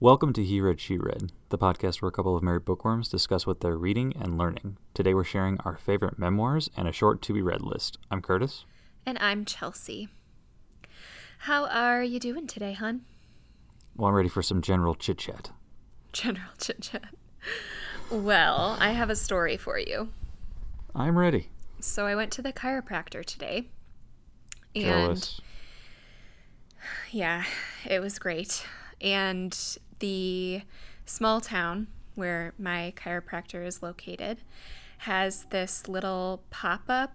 Welcome to He Read, She Read, the podcast where a couple of married bookworms discuss what they're reading and learning. Today we're sharing our favorite memoirs and a short to be read list. I'm Curtis. And I'm Chelsea. How are you doing today, hun? Well, I'm ready for some general chit chat. General chit chat. Well, I have a story for you. I'm ready. So I went to the chiropractor today. And Jealous. yeah, it was great. And the small town where my chiropractor is located has this little pop up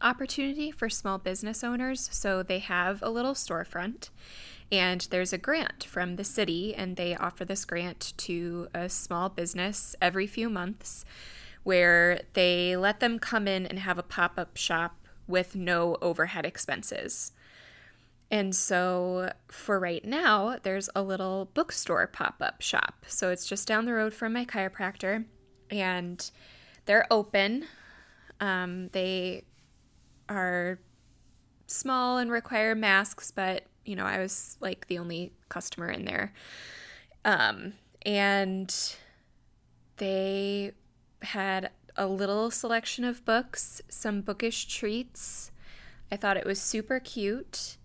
opportunity for small business owners. So they have a little storefront, and there's a grant from the city, and they offer this grant to a small business every few months where they let them come in and have a pop up shop with no overhead expenses. And so for right now, there's a little bookstore pop up shop. So it's just down the road from my chiropractor, and they're open. Um, they are small and require masks, but you know, I was like the only customer in there. Um, and they had a little selection of books, some bookish treats. I thought it was super cute.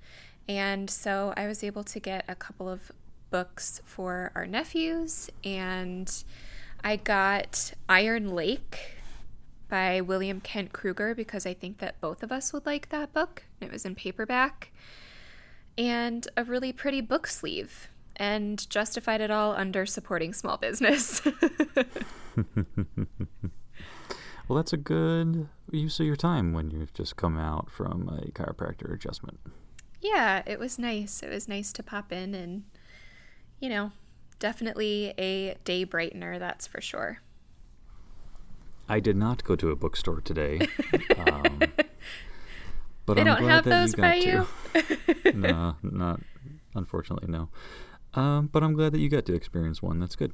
And so I was able to get a couple of books for our nephews. And I got Iron Lake by William Kent Krueger because I think that both of us would like that book. It was in paperback. And a really pretty book sleeve. And justified it all under supporting small business. Well, that's a good use of your time when you've just come out from a chiropractor adjustment. Yeah, it was nice. It was nice to pop in and, you know, definitely a day brightener, that's for sure. I did not go to a bookstore today. Um, but They I'm don't glad have that those you by you? no, not unfortunately, no. Um, but I'm glad that you got to experience one. That's good.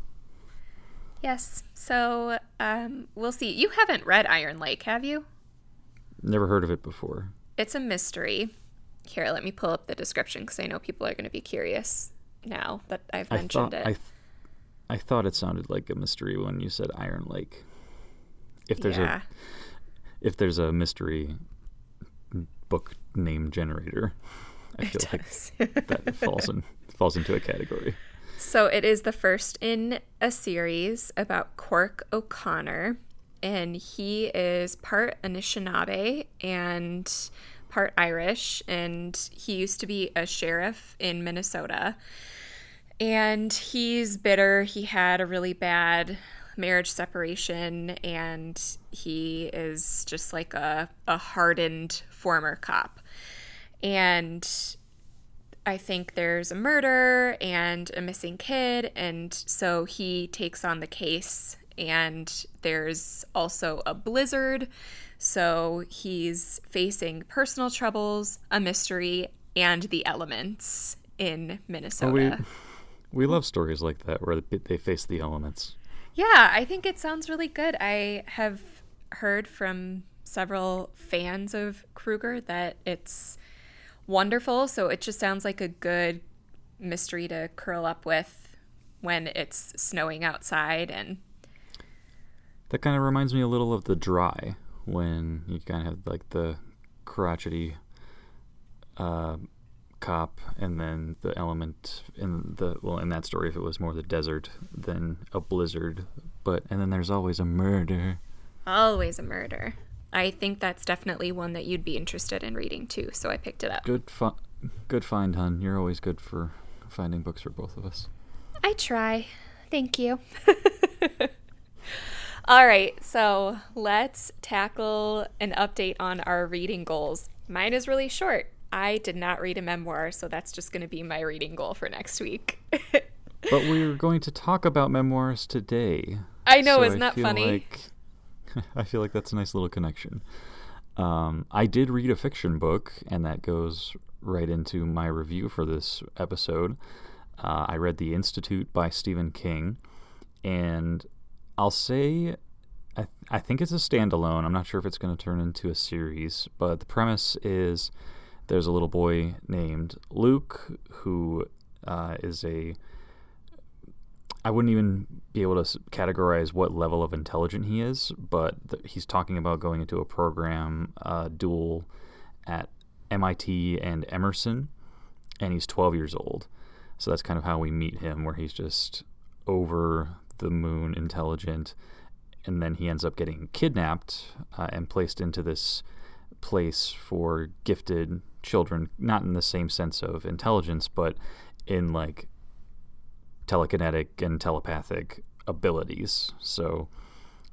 Yes. So um, we'll see. You haven't read Iron Lake, have you? Never heard of it before. It's a mystery. Here, let me pull up the description because I know people are going to be curious now that I've I mentioned thought it. I, th- I thought it sounded like a mystery when you said Iron Lake. If there's yeah. a if there's a mystery book name generator, I feel like that falls in falls into a category. So it is the first in a series about Cork O'Connor, and he is part Anishinaabe and part Irish, and he used to be a sheriff in Minnesota. And he's bitter. He had a really bad marriage separation, and he is just like a, a hardened former cop. And I think there's a murder and a missing kid, and so he takes on the case. And there's also a blizzard, so he's facing personal troubles, a mystery, and the elements in Minnesota. Oh, we we love stories like that where they they face the elements. Yeah, I think it sounds really good. I have heard from several fans of Krueger that it's wonderful. So it just sounds like a good mystery to curl up with when it's snowing outside. And That kind of reminds me a little of the dry when you kind of have like the crotchety uh, cop and then the element in the well in that story if it was more the desert than a blizzard but and then there's always a murder always a murder. I think that's definitely one that you'd be interested in reading too. So I picked it up. good fi- good find hun you're always good for finding books for both of us I try. Thank you. All right, so let's tackle an update on our reading goals. Mine is really short. I did not read a memoir, so that's just going to be my reading goal for next week. but we're going to talk about memoirs today I know, So isn't I that funny? Like, I feel like that's a nice little connection. Um, I did read a fiction book, and that goes right into my review for this episode. Uh, I read The Institute by Stephen King, and I'll say I, I think it's a standalone. I'm not sure if it's going to turn into a series, but the premise is there's a little boy named Luke who uh, is a I wouldn't even be able to categorize what level of intelligent he is, but th- he's talking about going into a program uh, dual at MIT and Emerson, and he's 12 years old. So that's kind of how we meet him, where he's just over the moon intelligent, and then he ends up getting kidnapped uh, and placed into this place for gifted children, not in the same sense of intelligence, but in like telekinetic and telepathic abilities. So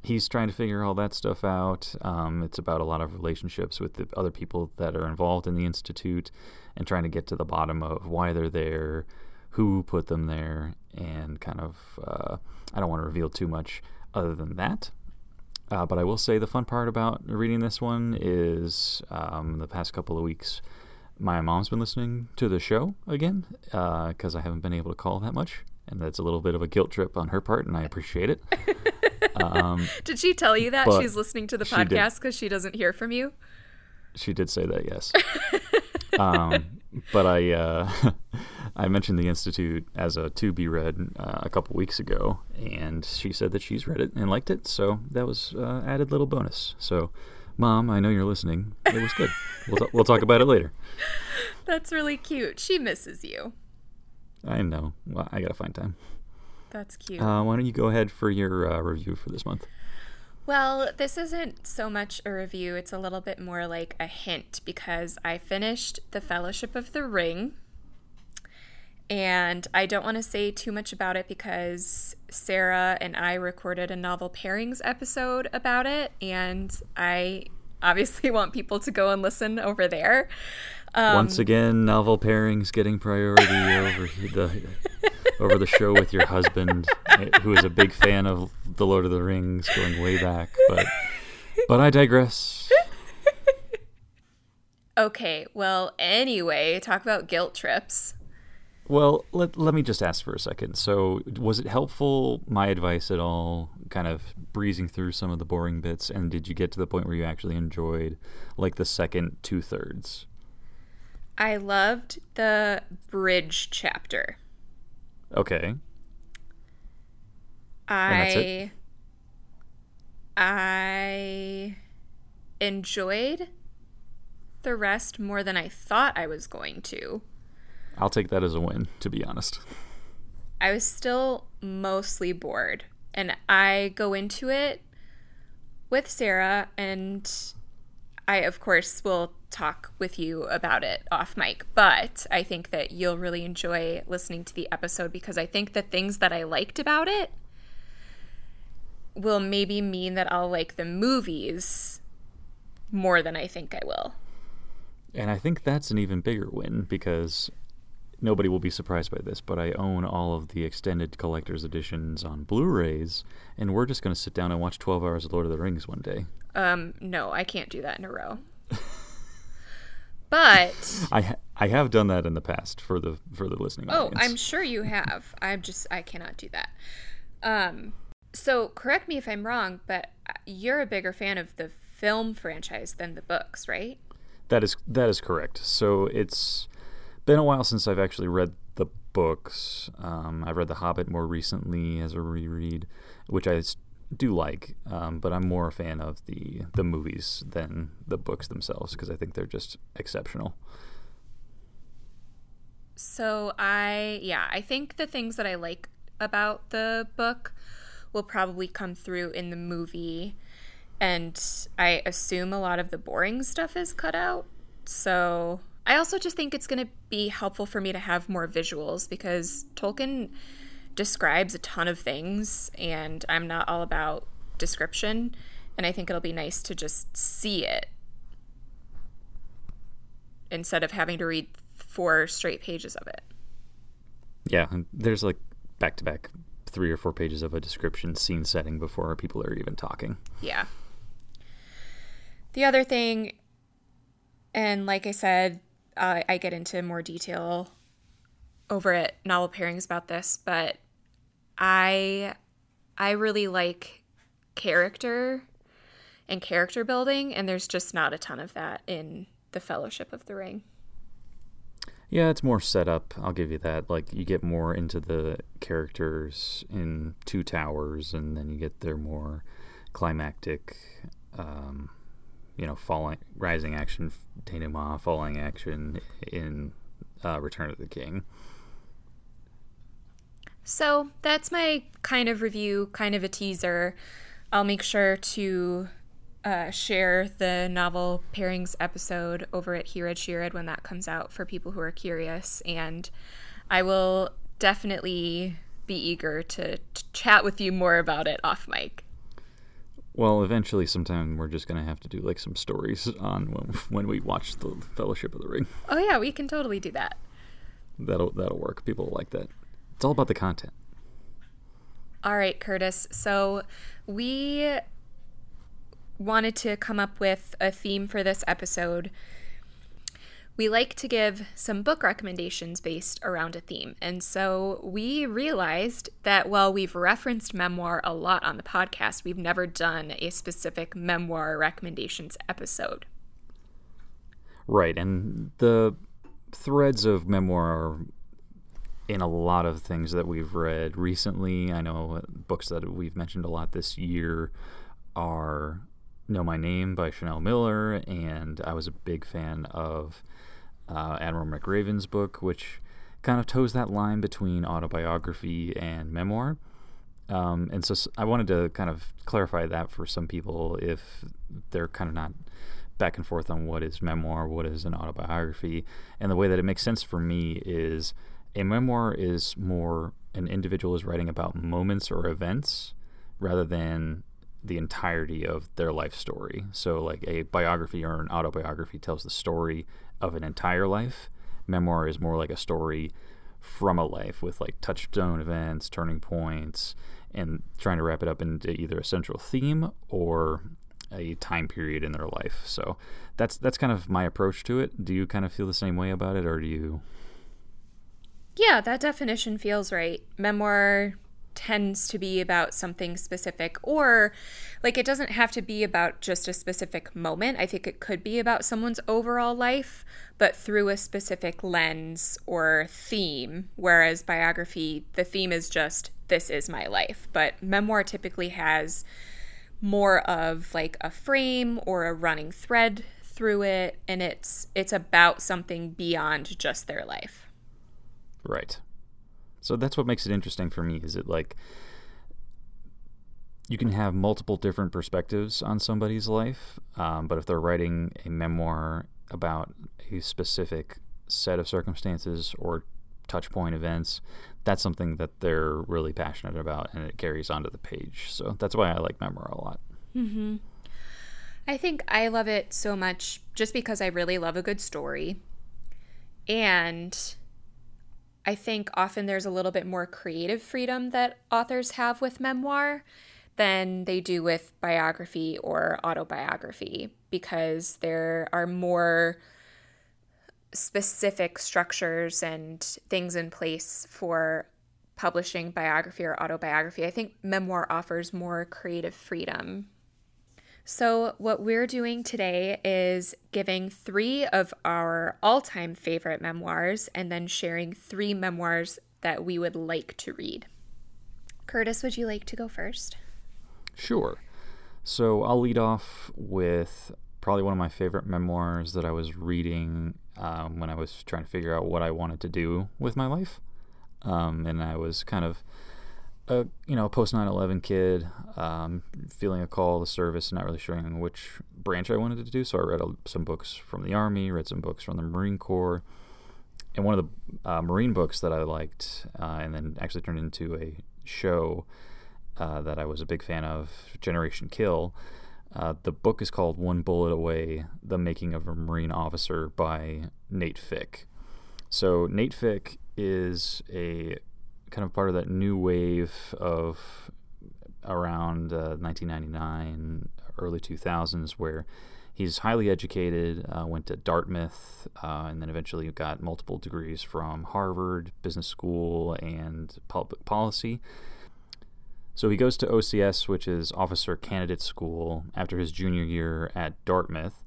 he's trying to figure all that stuff out. Um, it's about a lot of relationships with the other people that are involved in the institute and trying to get to the bottom of why they're there, who put them there, and kind of. Uh, I don't want to reveal too much other than that. Uh, but I will say the fun part about reading this one is um, the past couple of weeks, my mom's been listening to the show again because uh, I haven't been able to call that much and that's a little bit of a guilt trip on her part, and I appreciate it. Um, did she tell you that she's listening to the podcast because she doesn't hear from you? She did say that, yes. um, but I uh, I mentioned the institute as a to be read uh, a couple weeks ago, and she said that she's read it and liked it, so that was uh, added little bonus. So, mom, I know you're listening. It was good. we'll t- we'll talk about it later. That's really cute. She misses you. I know. Well, I gotta find time. That's cute. Uh, why don't you go ahead for your uh, review for this month? Well, this isn't so much a review, it's a little bit more like a hint because I finished The Fellowship of the Ring. And I don't want to say too much about it because Sarah and I recorded a novel pairings episode about it. And I obviously want people to go and listen over there. Um, Once again, novel pairings getting priority over the over the show with your husband, who is a big fan of the Lord of the Rings, going way back. But but I digress. Okay, well, anyway, talk about guilt trips. Well, let, let me just ask for a second. So, was it helpful, my advice at all, kind of breezing through some of the boring bits? And did you get to the point where you actually enjoyed, like, the second two thirds? I loved the bridge chapter. Okay. I I enjoyed the rest more than I thought I was going to. I'll take that as a win, to be honest. I was still mostly bored, and I go into it with Sarah and I, of course, will talk with you about it off mic, but I think that you'll really enjoy listening to the episode because I think the things that I liked about it will maybe mean that I'll like the movies more than I think I will. And I think that's an even bigger win because nobody will be surprised by this, but I own all of the extended collector's editions on Blu-rays, and we're just going to sit down and watch 12 hours of Lord of the Rings one day. Um, no, I can't do that in a row. but I ha- I have done that in the past for the for the listening oh, audience. I'm sure you have. I'm just I cannot do that. Um, so correct me if I'm wrong, but uh, you're a bigger fan of the film franchise than the books, right? That is that is correct. So it's been a while since I've actually read the books. Um, I've read The Hobbit more recently as a reread, which I do like, um, but I'm more a fan of the the movies than the books themselves because I think they're just exceptional. So I yeah, I think the things that I like about the book will probably come through in the movie and I assume a lot of the boring stuff is cut out. So I also just think it's going to be helpful for me to have more visuals because Tolkien describes a ton of things and I'm not all about description and I think it'll be nice to just see it instead of having to read four straight pages of it. Yeah, there's like back to back three or four pages of a description scene setting before people are even talking. Yeah. The other thing and like I said, uh, I get into more detail over at novel pairings about this, but I I really like character and character building, and there's just not a ton of that in the Fellowship of the Ring. Yeah, it's more set up. I'll give you that. Like you get more into the characters in Two Towers, and then you get their more climactic, um, you know, falling, rising action, denouement, falling action in uh, Return of the King. So that's my kind of review, kind of a teaser. I'll make sure to uh, share the novel pairings episode over at at Sheered when that comes out for people who are curious. And I will definitely be eager to, to chat with you more about it off mic. Well, eventually, sometime we're just gonna have to do like some stories on when, when we watch the Fellowship of the Ring. Oh yeah, we can totally do that. That'll that'll work. People will like that. It's all about the content. All right, Curtis. So we wanted to come up with a theme for this episode. We like to give some book recommendations based around a theme. And so we realized that while we've referenced memoir a lot on the podcast, we've never done a specific memoir recommendations episode. Right. And the threads of memoir in a lot of things that we've read recently. I know books that we've mentioned a lot this year are Know My Name by Chanel Miller, and I was a big fan of uh, Admiral McRaven's book, which kind of toes that line between autobiography and memoir. Um, and so I wanted to kind of clarify that for some people if they're kind of not back and forth on what is memoir, what is an autobiography. And the way that it makes sense for me is a memoir is more an individual is writing about moments or events rather than the entirety of their life story. So, like a biography or an autobiography tells the story of an entire life. Memoir is more like a story from a life with like touchstone events, turning points, and trying to wrap it up into either a central theme or a time period in their life. So that's that's kind of my approach to it. Do you kind of feel the same way about it, or do you? Yeah, that definition feels right. Memoir tends to be about something specific, or like it doesn't have to be about just a specific moment. I think it could be about someone's overall life, but through a specific lens or theme. Whereas biography, the theme is just, this is my life. But memoir typically has more of like a frame or a running thread through it and it's it's about something beyond just their life. Right. So that's what makes it interesting for me. Is it like you can have multiple different perspectives on somebody's life, um, but if they're writing a memoir about a specific set of circumstances or touch point events, that's something that they're really passionate about and it carries onto the page. So that's why I like memoir a lot. Mm-hmm. I think I love it so much just because I really love a good story. And I think often there's a little bit more creative freedom that authors have with memoir than they do with biography or autobiography because there are more specific structures and things in place for publishing biography or autobiography. I think memoir offers more creative freedom so, what we're doing today is giving three of our all time favorite memoirs and then sharing three memoirs that we would like to read. Curtis, would you like to go first? Sure. So, I'll lead off with probably one of my favorite memoirs that I was reading um, when I was trying to figure out what I wanted to do with my life. Um, and I was kind of a you know a post 9/11 kid, um, feeling a call to service, not really sure which branch I wanted to do. So I read some books from the Army, read some books from the Marine Corps, and one of the uh, Marine books that I liked, uh, and then actually turned into a show uh, that I was a big fan of, Generation Kill. Uh, the book is called One Bullet Away: The Making of a Marine Officer by Nate Fick. So Nate Fick is a kind of part of that new wave of around uh, 1999, early 2000s, where he's highly educated, uh, went to Dartmouth, uh, and then eventually got multiple degrees from Harvard Business School and Public Policy. So he goes to OCS, which is Officer Candidate School, after his junior year at Dartmouth.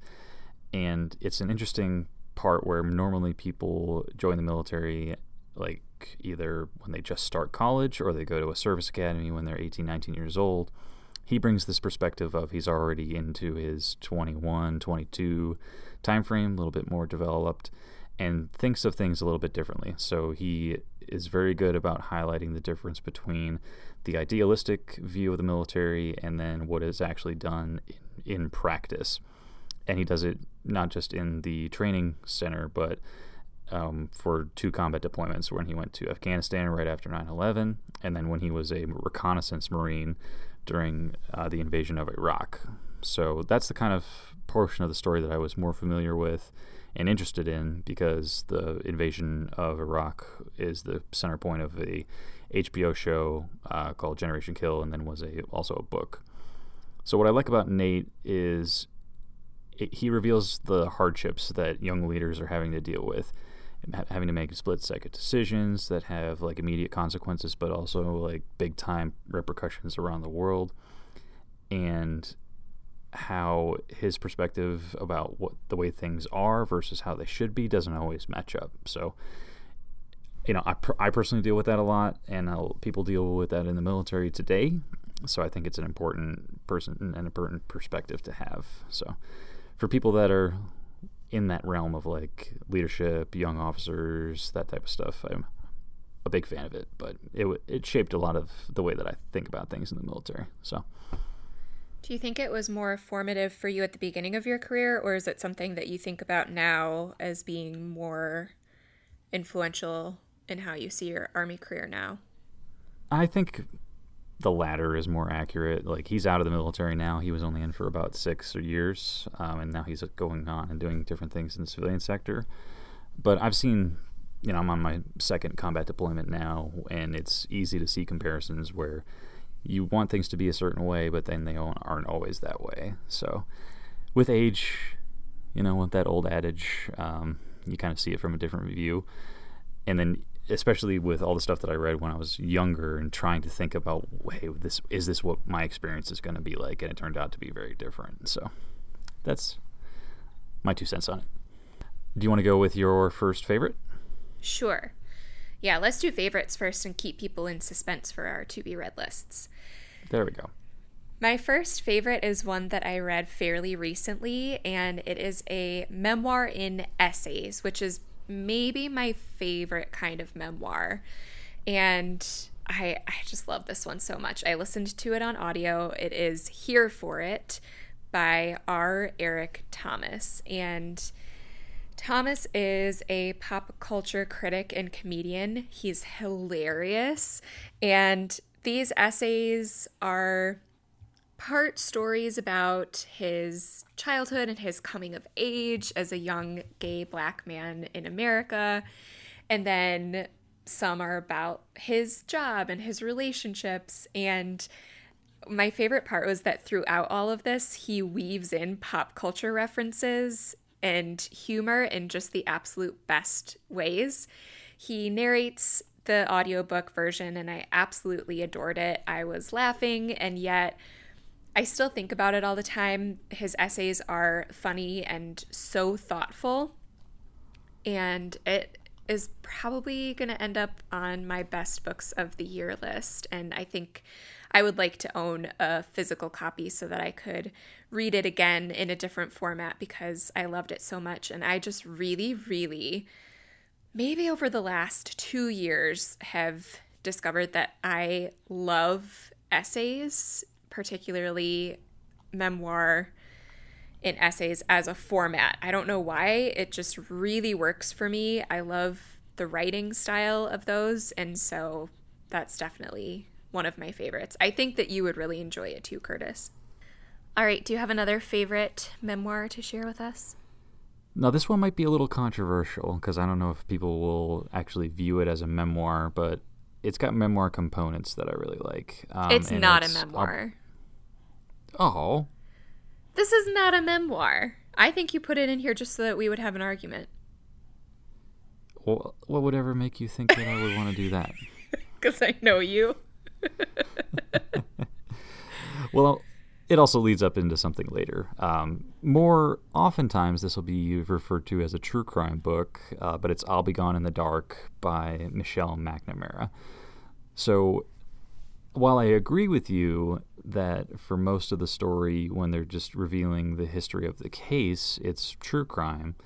And it's an interesting part where normally people join the military like either when they just start college or they go to a service academy when they're 18, 19 years old. He brings this perspective of he's already into his 21, 22 time frame, a little bit more developed, and thinks of things a little bit differently. So he is very good about highlighting the difference between the idealistic view of the military and then what is actually done in, in practice. And he does it not just in the training center, but um, for two combat deployments when he went to Afghanistan right after 9 11, and then when he was a reconnaissance Marine during uh, the invasion of Iraq. So that's the kind of portion of the story that I was more familiar with and interested in because the invasion of Iraq is the center point of a HBO show uh, called Generation Kill, and then was a also a book. So what I like about Nate is it, he reveals the hardships that young leaders are having to deal with having to make split second decisions that have like immediate consequences, but also like big time repercussions around the world, and how his perspective about what the way things are versus how they should be doesn't always match up. So, you know, I, I personally deal with that a lot, and I'll, people deal with that in the military today. So I think it's an important person and an important perspective to have. So, for people that are in that realm of like leadership, young officers, that type of stuff. I'm a big fan of it, but it it shaped a lot of the way that I think about things in the military. So. Do you think it was more formative for you at the beginning of your career, or is it something that you think about now as being more influential in how you see your Army career now? I think the latter is more accurate. Like he's out of the military now. He was only in for about six years, um, and now he's going on and doing different things in the civilian sector. But I've seen, you know, I'm on my second combat deployment now, and it's easy to see comparisons where you want things to be a certain way, but then they aren't always that way. So with age, you know, with that old adage, um, you kind of see it from a different view. And then especially with all the stuff that I read when I was younger and trying to think about, hey, this is this what my experience is going to be like, and it turned out to be very different. So that's my two cents on it. Do you want to go with your first favorite? Sure. Yeah, let's do favorites first and keep people in suspense for our to be read lists. There we go. My first favorite is one that I read fairly recently, and it is a memoir in essays, which is maybe my favorite kind of memoir. And I, I just love this one so much. I listened to it on audio. It is Here for It by R. Eric Thomas. And Thomas is a pop culture critic and comedian. He's hilarious. And these essays are part stories about his childhood and his coming of age as a young gay black man in America. And then some are about his job and his relationships. And my favorite part was that throughout all of this, he weaves in pop culture references and humor in just the absolute best ways. He narrates the audiobook version, and I absolutely adored it. I was laughing, and yet I still think about it all the time. His essays are funny and so thoughtful. And it is probably going to end up on my best books of the year list. And I think I would like to own a physical copy so that I could read it again in a different format because I loved it so much. And I just really, really, maybe over the last two years, have discovered that I love essays particularly memoir in essays as a format. I don't know why, it just really works for me. I love the writing style of those, and so that's definitely one of my favorites. I think that you would really enjoy it too, Curtis. All right, do you have another favorite memoir to share with us? Now, this one might be a little controversial because I don't know if people will actually view it as a memoir, but it's got memoir components that I really like. Um, it's not it's, a memoir. Oh. This is not a memoir. I think you put it in here just so that we would have an argument. Well, what would ever make you think that I would want to do that? Because I know you. well, it also leads up into something later. Um, more oftentimes, this will be referred to as a true crime book, uh, but it's I'll Be Gone in the Dark by Michelle McNamara. So, while I agree with you that for most of the story, when they're just revealing the history of the case, it's true crime,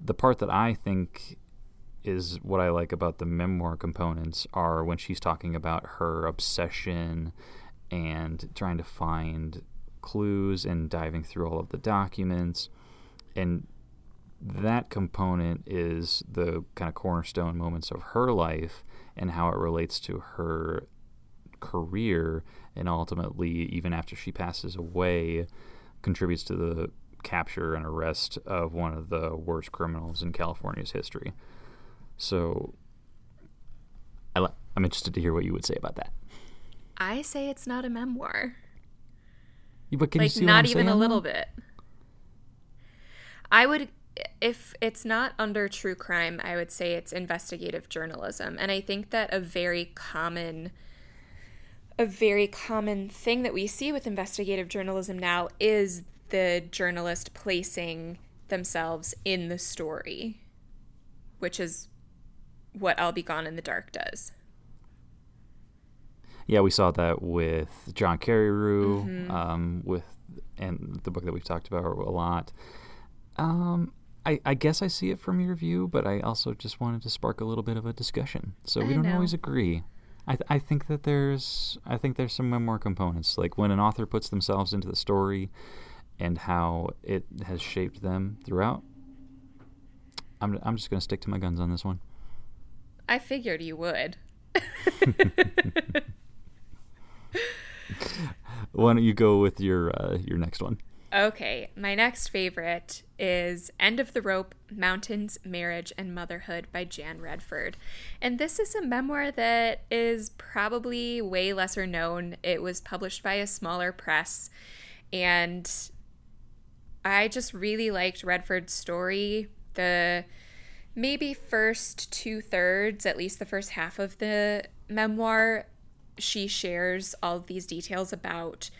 the part that I think is what I like about the memoir components are when she's talking about her obsession and trying to find clues and diving through all of the documents. And that component is the kind of cornerstone moments of her life and how it relates to her career and ultimately even after she passes away contributes to the capture and arrest of one of the worst criminals in California's history. So I am interested to hear what you would say about that. I say it's not a memoir. Yeah, but can like you see not what I'm even a little bit. I would if it's not under true crime, I would say it's investigative journalism. And I think that a very common a very common thing that we see with investigative journalism now is the journalist placing themselves in the story, which is what I'll Be Gone in the Dark does. Yeah, we saw that with John Carreyrou, Mm-hmm. um, with and the book that we've talked about a lot. Um, I, I guess I see it from your view, but I also just wanted to spark a little bit of a discussion. So we I don't know. always agree. I, th- I think that there's I think there's some memoir components, like when an author puts themselves into the story, and how it has shaped them throughout. I'm I'm just gonna stick to my guns on this one. I figured you would. Why don't you go with your uh, your next one? Okay, my next favorite is End of the Rope Mountains, Marriage, and Motherhood by Jan Redford. And this is a memoir that is probably way lesser known. It was published by a smaller press, and I just really liked Redford's story. The maybe first two thirds, at least the first half of the memoir, she shares all these details about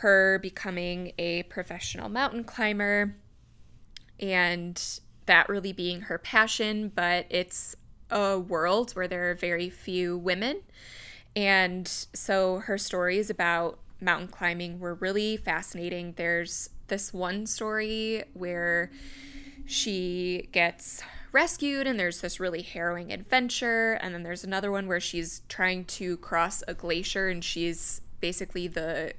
her becoming a professional mountain climber and that really being her passion, but it's a world where there are very few women. And so her stories about mountain climbing were really fascinating. There's this one story where she gets rescued and there's this really harrowing adventure and then there's another one where she's trying to cross a glacier and she's basically the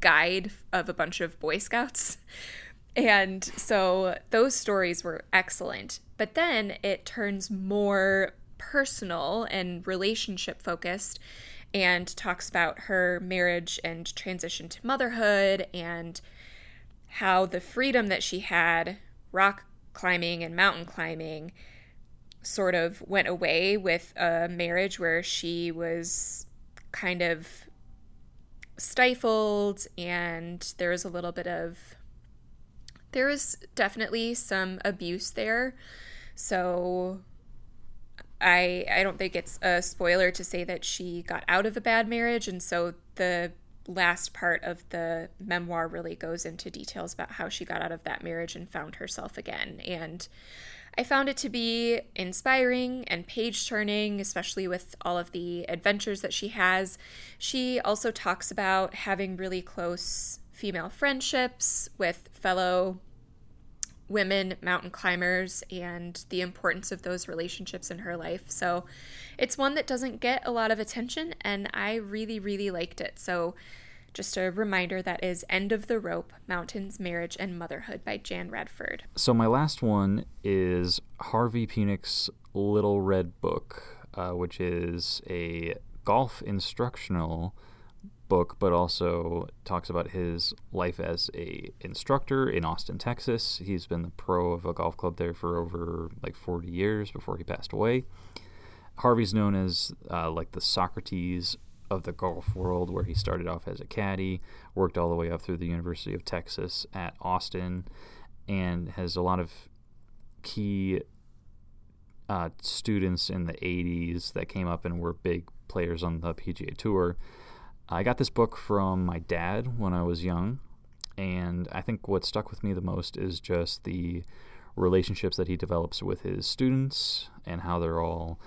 guide of a bunch of boy scouts. And so those stories were excellent. But then it turns more personal and relationship focused and talks about her marriage and transition to motherhood and how the freedom that she had rock climbing and mountain climbing sort of went away with a marriage where she was kind of stifled and there was a little bit of there was definitely some abuse there. So i i don't think it's a spoiler to say that she got out of a bad marriage and so the last part of the memoir really goes into details about how she got out of that marriage and found herself again and I found it to be inspiring and page turning, especially with all of the adventures that she has. She also talks about having really close female friendships with fellow women mountain climbers and the importance of those relationships in her life. So it's one that doesn't get a lot of attention, and I really, really liked it. So just a reminder that is End of the Rope Mountains, Marriage, and Motherhood by Jan Redford. So my last one is Harvey Penick's Little Red Book, uh, which is a golf instructional book, but also talks about his life as a instructor in Austin, Texas. He's been the pro of a golf club there for over like 40 years before he passed away. Harvey's known as uh, like the Socrates of the golf world, where he started off as a caddy, worked all the way up through the University of Texas at Austin, and has a lot of key uh, students in the 80s that came up and were big players on the PGA Tour. I got this book from my dad when I was young, And I think what stuck with me the most is just the relationships that he develops with his students and how they're all,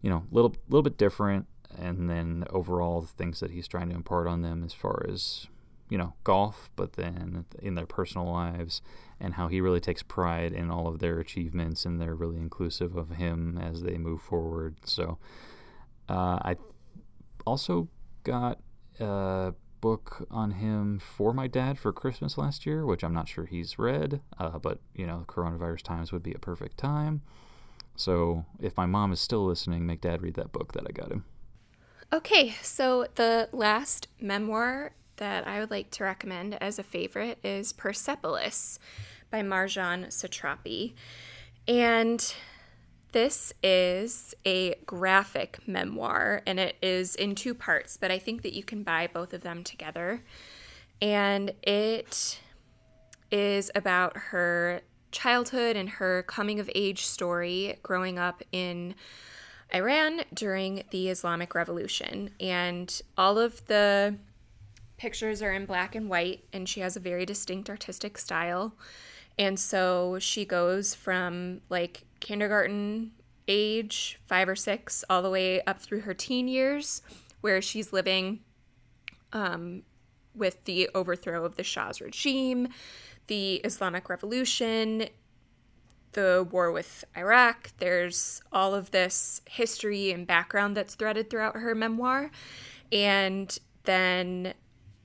you know, little little bit different and then overall the things that he's trying to impart on them as far as you know golf but then in their personal lives and how he really takes pride in all of their achievements and they're really inclusive of him as they move forward. So uh, i also got a book on him for my dad for christmas last year which i'm not sure he's read uh, but you know coronavirus times would be a perfect time so if my mom is still listening make dad read that book that i got him Okay, so the last memoir that I would like to recommend as a favorite is Persepolis by Marjane Satrapi. And this is a graphic memoir and it is in two parts, but I think that you can buy both of them together. And it is about her childhood and her coming of age story growing up in Iran during the Islamic Revolution. And all of the pictures are in black and white, and she has a very distinct artistic style. And so she goes from like kindergarten age, five or six, all the way up through her teen years, where she's living um, with the overthrow of the Shah's regime, the Islamic Revolution, the war with Iraq. There's all of this history and background that's threaded throughout her memoir. And then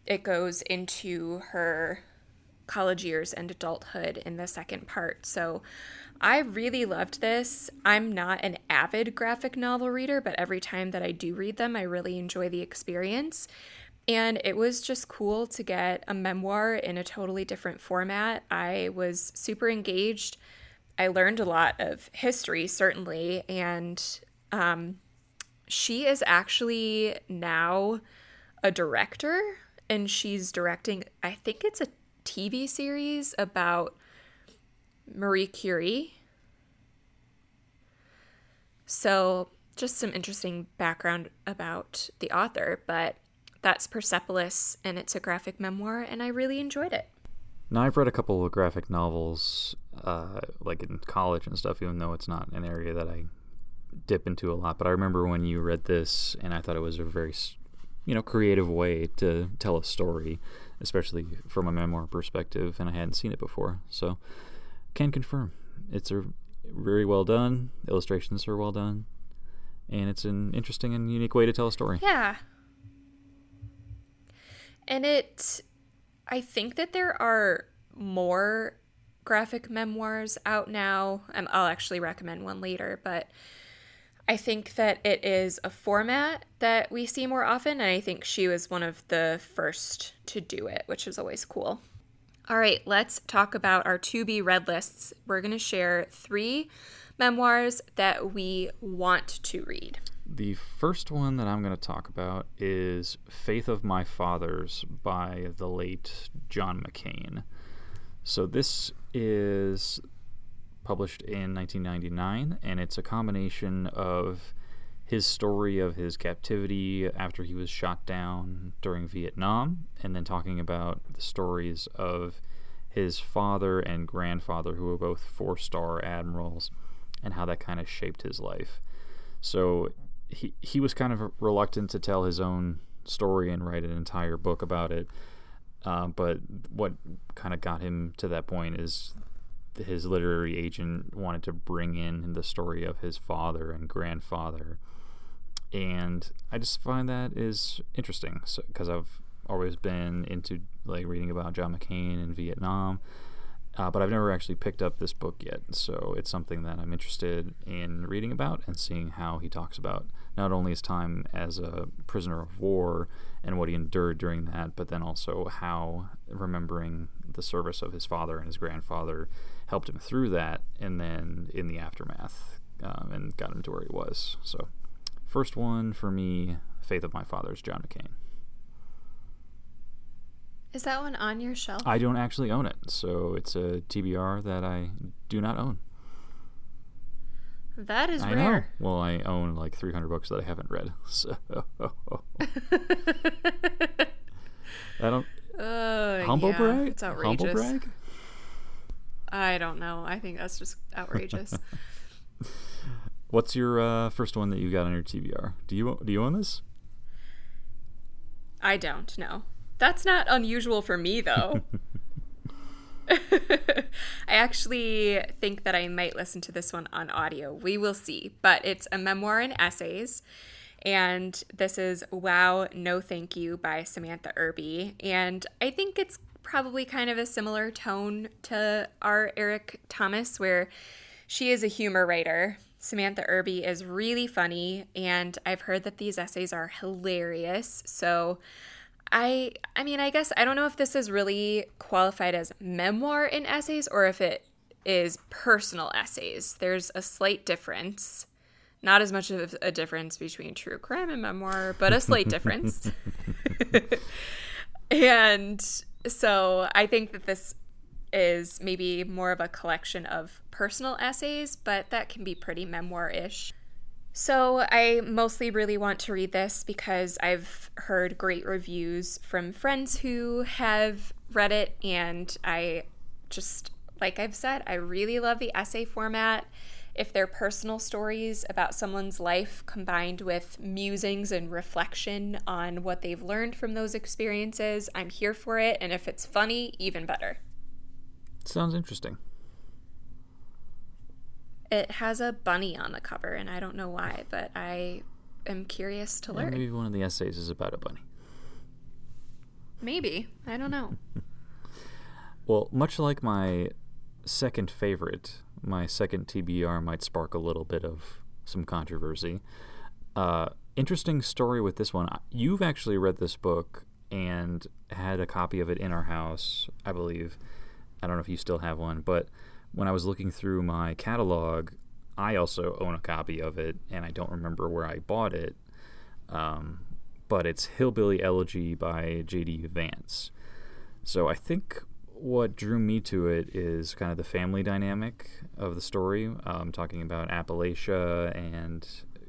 it goes into her college years and adulthood in the second part. So I really loved this. I'm not an avid graphic novel reader, but every time that I do read them, I really enjoy the experience. And it was just cool to get a memoir in a totally different format. I was super engaged. I learned a lot of history, certainly. And um, she is actually now a director and she's directing, I think it's a TV series about Marie Curie. So, just some interesting background about the author, but that's Persepolis, and it's a graphic memoir, and I really enjoyed it. Now, I've read a couple of graphic novels, uh, like in college and stuff, even though it's not an area that I dip into a lot. But I remember when you read this, and I thought it was a very you know creative way to tell a story, especially from a memoir perspective, and I hadn't seen it before, so can confirm it's a very well done. Illustrations are well done, and it's an interesting and unique way to tell a story. Yeah, and it, I think that there are more graphic memoirs out now. Um, I'll actually recommend one later, but I think that it is a format that we see more often, and I think she was one of the first to do it, which is always cool. All right, let's talk about our to be read lists. We're going to share three memoirs that we want to read. The first one that I'm going to talk about is Faith of My Fathers by the late John McCain. So, this is published in 1999, and it's a combination of his story of his captivity after he was shot down during Vietnam, and then talking about the stories of his father and grandfather, who were both four star admirals, and how that kind of shaped his life. So he, he was kind of reluctant to tell his own story and write an entire book about it. Uh, but what kind of got him to that point is his literary agent wanted to bring in the story of his father and grandfather and i just find that is interesting because so, i've always been into like reading about john mccain and vietnam uh, but i've never actually picked up this book yet so it's something that i'm interested in reading about and seeing how he talks about not only his time as a prisoner of war and what he endured during that but then also how remembering the service of his father and his grandfather helped him through that, and then in the aftermath, um, and got him to where he was. So, first one for me, Faith of My Fathers, John McCain. Is that one on your shelf? I don't actually own it, so it's a TBR that I do not own. That is I rare. Know. Well, I own like 300 books that I haven't read, so I don't. Uh, Humble yeah, brag? It's Humble brag? I don't know. I think that's just outrageous. What's your uh, first one that you got on your TBR? Do you do you own this? I don't know. That's not unusual for me, though. I actually think that I might listen to this one on audio. We will see. But it's a memoir and essays. And this is Wow, No Thank You by Samantha Irby. And I think it's probably kind of a similar tone to R. Eric Thomas, where she is a humor writer. Samantha Irby is really funny, and I've heard that these essays are hilarious. So I I mean, I guess I don't know if this is really qualified as memoir in essays or if it is personal essays. There's a slight difference. Not as much of a difference between true crime and memoir, but a slight difference. and so I think that this is maybe more of a collection of personal essays, but that can be pretty memoir ish. So, I mostly really want to read this because I've heard great reviews from friends who have read it, and I just, like I've said, I really love the essay format. If they're personal stories about someone's life combined with musings and reflection on what they've learned from those experiences, I'm here for it. And if it's funny, even better. Sounds interesting. It has a bunny on the cover, and I don't know why, but I am curious to Yeah, learn. maybe one of the essays is about a bunny. Maybe. I don't know. Well, much like my second favorite, my second TBR might spark a little bit of some controversy. Uh, interesting story with this one. You've actually read this book and had a copy of it in our house, I believe. I don't know if you still have one, but when I was looking through my catalog, I also own a copy of it, and I don't remember where I bought it. Um, but it's Hillbilly Elegy by J.D. Vance. So I think what drew me to it is kind of the family dynamic of the story. Um, talking about Appalachia and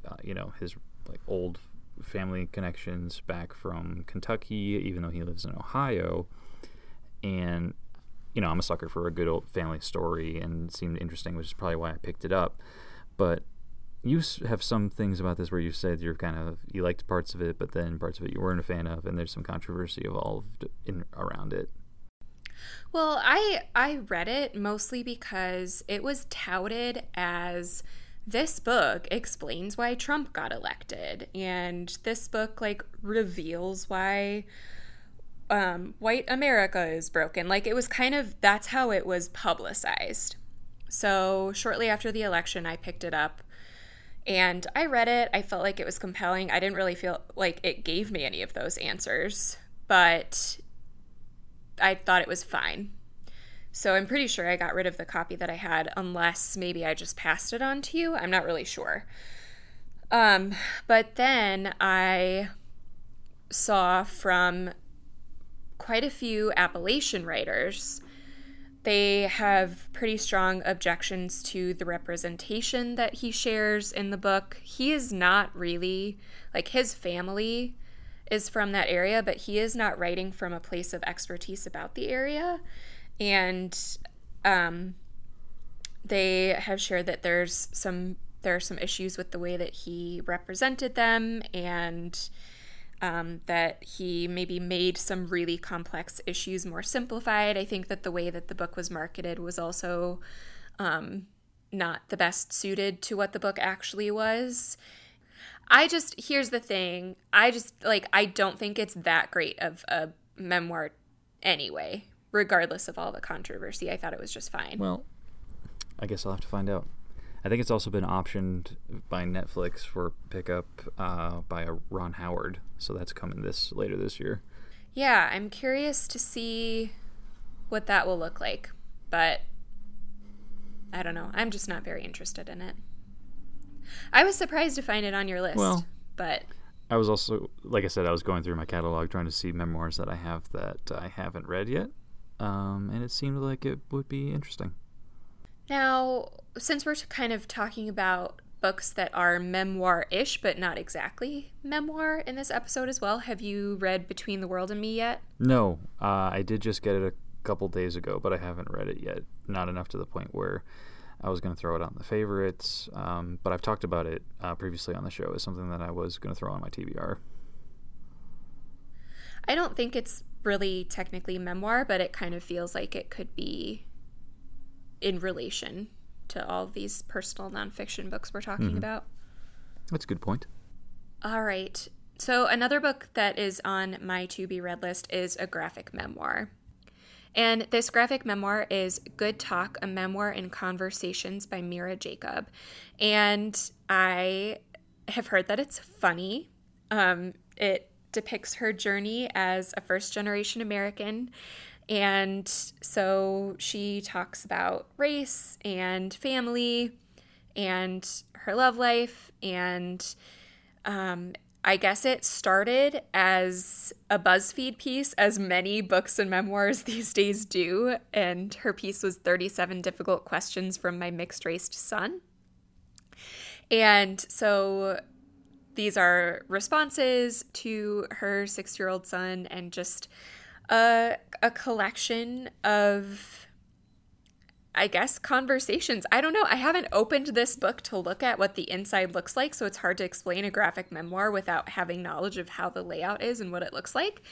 uh, you know his like old family connections back from Kentucky, even though he lives in Ohio. And you know, I'm a sucker for a good old family story, and seemed interesting, which is probably why I picked it up. But you have some things about this where you said you're kind of you liked parts of it, but then parts of it you weren't a fan of, and there's some controversy evolved in around it. Well, I I read it mostly because it was touted as this book explains why Trump got elected and this book like reveals why um, white America is broken. Like it was kind of that's how it was publicized. So shortly after the election, I picked it up and I read it. I felt like it was compelling. I didn't really feel like it gave me any of those answers, but I thought it was fine. So I'm pretty sure I got rid of the copy that I had, unless maybe I just passed it on to you. I'm not really sure. Um, but then I saw from quite a few Appalachian writers, they have pretty strong objections to the representation that he shares in the book. He is not really, like, his family is from that area, but he is not writing from a place of expertise about the area. And um, they have shared that there's some there are some issues with the way that he represented them and um, that he maybe made some really complex issues more simplified. I think that the way that the book was marketed was also um, not the best suited to what the book actually was. I just, here's the thing I just, like, I don't think it's that great of a memoir anyway, regardless of all the controversy. I thought it was just fine. Well, I guess I'll have to find out. I think it's also been optioned by Netflix for pickup uh, by a Ron Howard, so that's coming this later this year. Yeah, I'm curious to see what that will look like, but I don't know. I'm just not very interested in it. I was surprised to find it on your list, Well, but I was also, like I said, I was going through my catalog trying to see memoirs that I have that I haven't read yet, um, and it seemed like it would be interesting. Now since we're kind of talking about books that are memoir ish, but not exactly memoir in this episode as well. Have you read Between the World and Me yet? No, uh, I did just get it a couple days ago, but I haven't read it yet. Not enough to the point where I was going to throw it on the favorites. Um, but I've talked about it uh, previously on the show as something that I was going to throw on my TBR. I don't think it's really technically memoir, but it kind of feels like it could be in relation to all these personal nonfiction books we're talking mm-hmm. about. That's a good point. All right. So, another book that is on my to be read list is a graphic memoir. And this graphic memoir is Good Talk, a memoir in conversations by Mira Jacob. And I have heard that it's funny. Um, it depicts her journey as a first generation American and so she talks about race and family and her love life. And um, I guess it started as a BuzzFeed piece, as many books and memoirs these days do. And her piece was 37 Difficult Questions from My Mixed Raced Son. And so these are responses to her six year old son and just a, a collection of I guess conversations. I don't know. I haven't opened this book to look at what the inside looks like, so it's hard to explain a graphic memoir without having knowledge of how the layout is and what it looks like.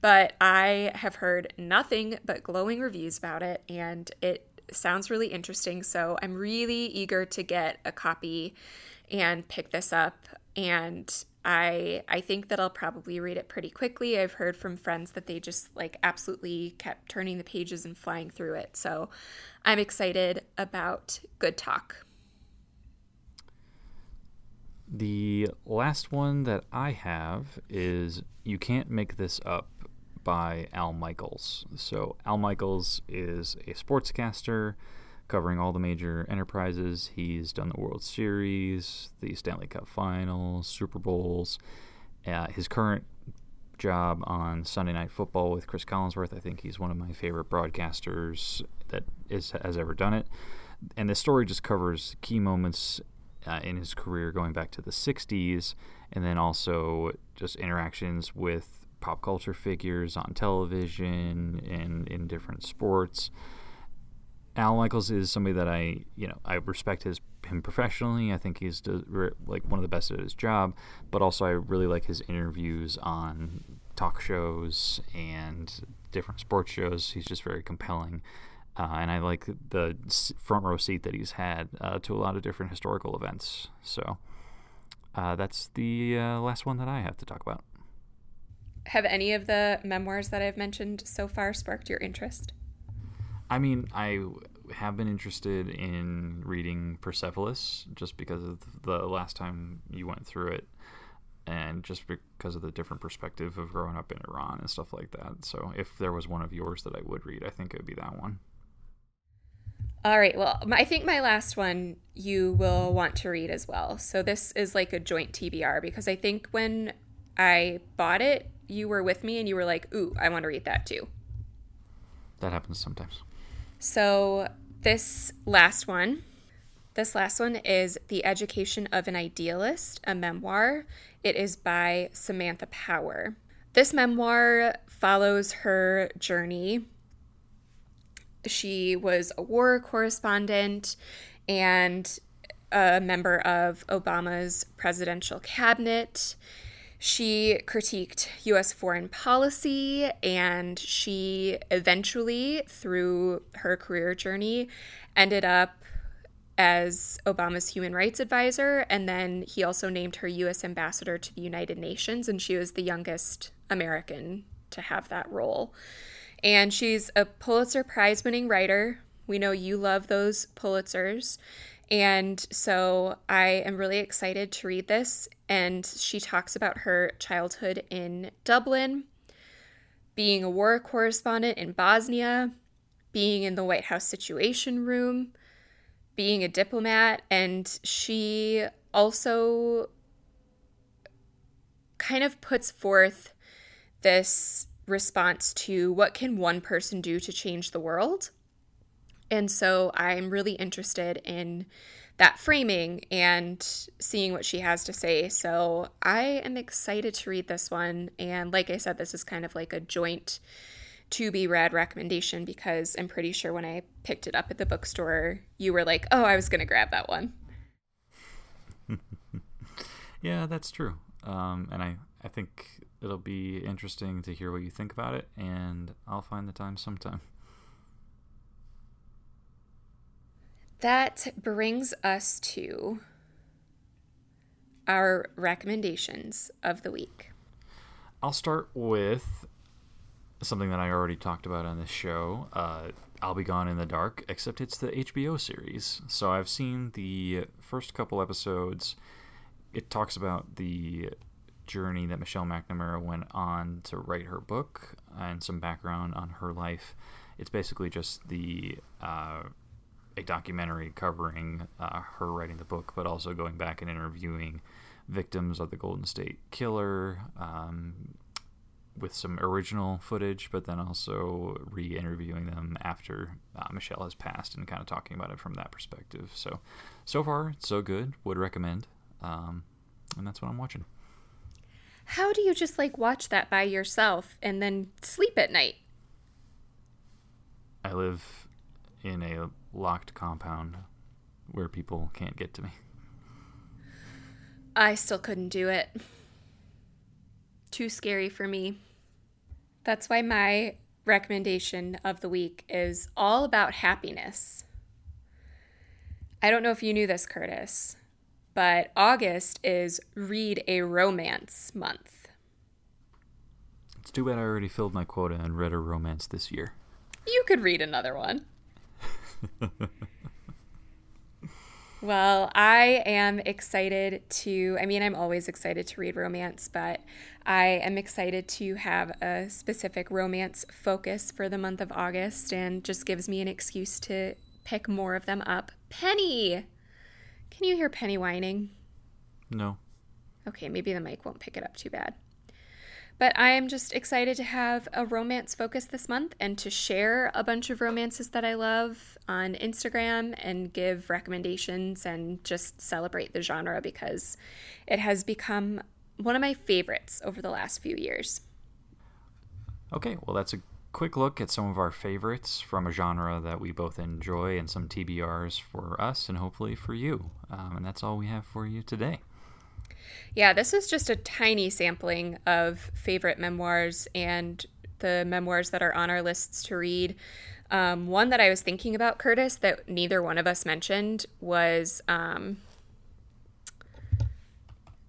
But I have heard nothing but glowing reviews about it, and it sounds really interesting. So I'm really eager to get a copy and pick this up. And I I think that I'll probably read it pretty quickly. I've heard from friends that they just like absolutely kept turning the pages and flying through it. So I'm excited about Good Talk. The last one that I have is You Can't Make This Up by Al Michaels. So Al Michaels is a sportscaster covering all the major enterprises. He's done the World Series, the Stanley Cup Finals, Super Bowls. Uh, his current job on Sunday Night Football with Chris Collinsworth, I think he's one of my favorite broadcasters that is, has ever done it. And the story just covers key moments uh, in his career going back to the 60s, and then also just interactions with pop culture figures on television and in different sports. Al Michaels is somebody that I, you know, I respect his him professionally. I think he's like one of the best at his job, but also I really like his interviews on talk shows and different sports shows. He's just very compelling. Uh, and I like the front row seat that he's had uh, to a lot of different historical events. So uh, that's the uh, last one that I have to talk about. Have any of the memoirs that I've mentioned so far sparked your interest? I mean, I have been interested in reading Persepolis just because of the last time you went through it and just because of the different perspective of growing up in Iran and stuff like that. So if there was one of yours that I would read, I think it would be that one. All right. Well, I think my last one you will want to read as well. So this is like a joint TBR because I think when I bought it, you were with me and you were like, "Ooh, I want to read that too." That happens sometimes. So, this last one, this last one is The Education of an Idealist, a memoir. It is by Samantha Power. This memoir follows her journey. She was a war correspondent and a member of Obama's presidential cabinet. She critiqued US foreign policy and she eventually, through her career journey, ended up as Obama's human rights advisor. And then he also named her US ambassador to the United Nations, and she was the youngest American to have that role. And she's a Pulitzer Prize winning writer. We know you love those Pulitzers. And so I am really excited to read this. And she talks about her childhood in Dublin, being a war correspondent in Bosnia, being in the White House Situation Room, being a diplomat. And she also kind of puts forth this response to what can one person do to change the world and so I'm really interested in that framing and seeing what she has to say. So I am excited to read this one. And like I said, this is kind of like a joint to be read recommendation because I'm pretty sure when I picked it up at the bookstore, you were like, oh, I was going to grab that one. yeah, that's true. Um, and I, I think it'll be interesting to hear what you think about it, and I'll find the time sometime. That brings us to our recommendations of the week. I'll start with something that I already talked about on this show. Uh, I'll Be Gone in the Dark, except it's the HBO series. So I've seen the first couple episodes. It talks about the journey that Michelle McNamara went on to write her book and some background on her life. It's basically just the uh, a documentary covering uh, her writing the book, but also going back and interviewing victims of the Golden State Killer um, with some original footage, but then also re interviewing them after uh, Michelle has passed and kind of talking about it from that perspective. So, so far, so good. Would recommend. Um, and that's what I'm watching. How do you just like watch that by yourself and then sleep at night? I live in a locked compound where people can't get to me. I still couldn't do it. Too scary for me. That's why my recommendation of the week is all about happiness. I don't know if you knew this, Curtis, but August is Read a Romance Month. It's too bad I already filled my quota and read a romance this year. You could read another one. well, I am excited to, I mean, I'm always excited to read romance, but I am excited to have a specific romance focus for the month of August and just gives me an excuse to pick more of them up. Penny! Can you hear Penny whining? No. Okay, maybe the mic won't pick it up too bad. But I am just excited to have a romance focus this month and to share a bunch of romances that I love on Instagram and give recommendations and just celebrate the genre because it has become one of my favorites over the last few years. Okay, well, that's a quick look at some of our favorites from a genre that we both enjoy and some TBRs for us and hopefully for you. Um, and that's all we have for you today. Yeah, this is just a tiny sampling of favorite memoirs and the memoirs that are on our lists to read. Um, one that I was thinking about, Curtis, that neither one of us mentioned was um,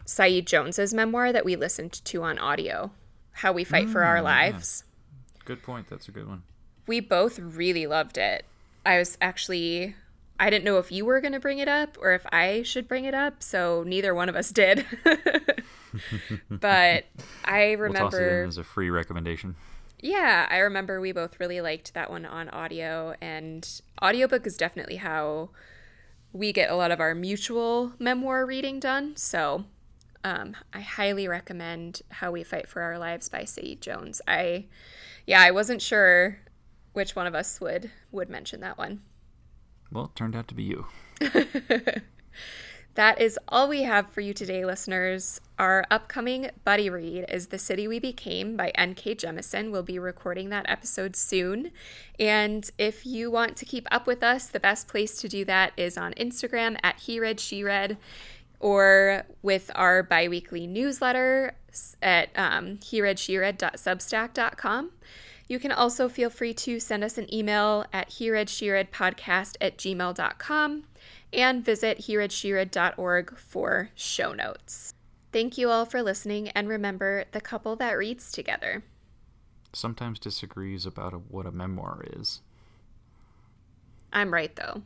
Saeed Jones's memoir that we listened to on audio, How We Fight mm, for Our mm, Lives. Yeah. Good point. That's a good one. We both really loved it. I was actually I didn't know if you were going to bring it up or if I should bring it up, so neither one of us did. but I remember we'll toss it in as a free recommendation. Yeah, I remember we both really liked that one on audio and audiobook is definitely how we get a lot of our mutual memoir reading done. So, um, I highly recommend How We Fight for Our Lives by Saeed Jones. I yeah, I wasn't sure which one of us would would mention that one. Well, it turned out to be you. that is all we have for you today, listeners. Our upcoming buddy read is The City We Became by N.K. Jemisin. We'll be recording that episode soon. And if you want to keep up with us, the best place to do that is on Instagram at He Read She Read or with our biweekly newsletter at um, hereadsheread.substack.com. You can also feel free to send us an email at hereadshereadpodcast at gmail.com and visit hereadsheread.org for show notes. Thank you all for listening, and remember the couple that reads together sometimes disagrees about a, what a memoir is. I'm right, though.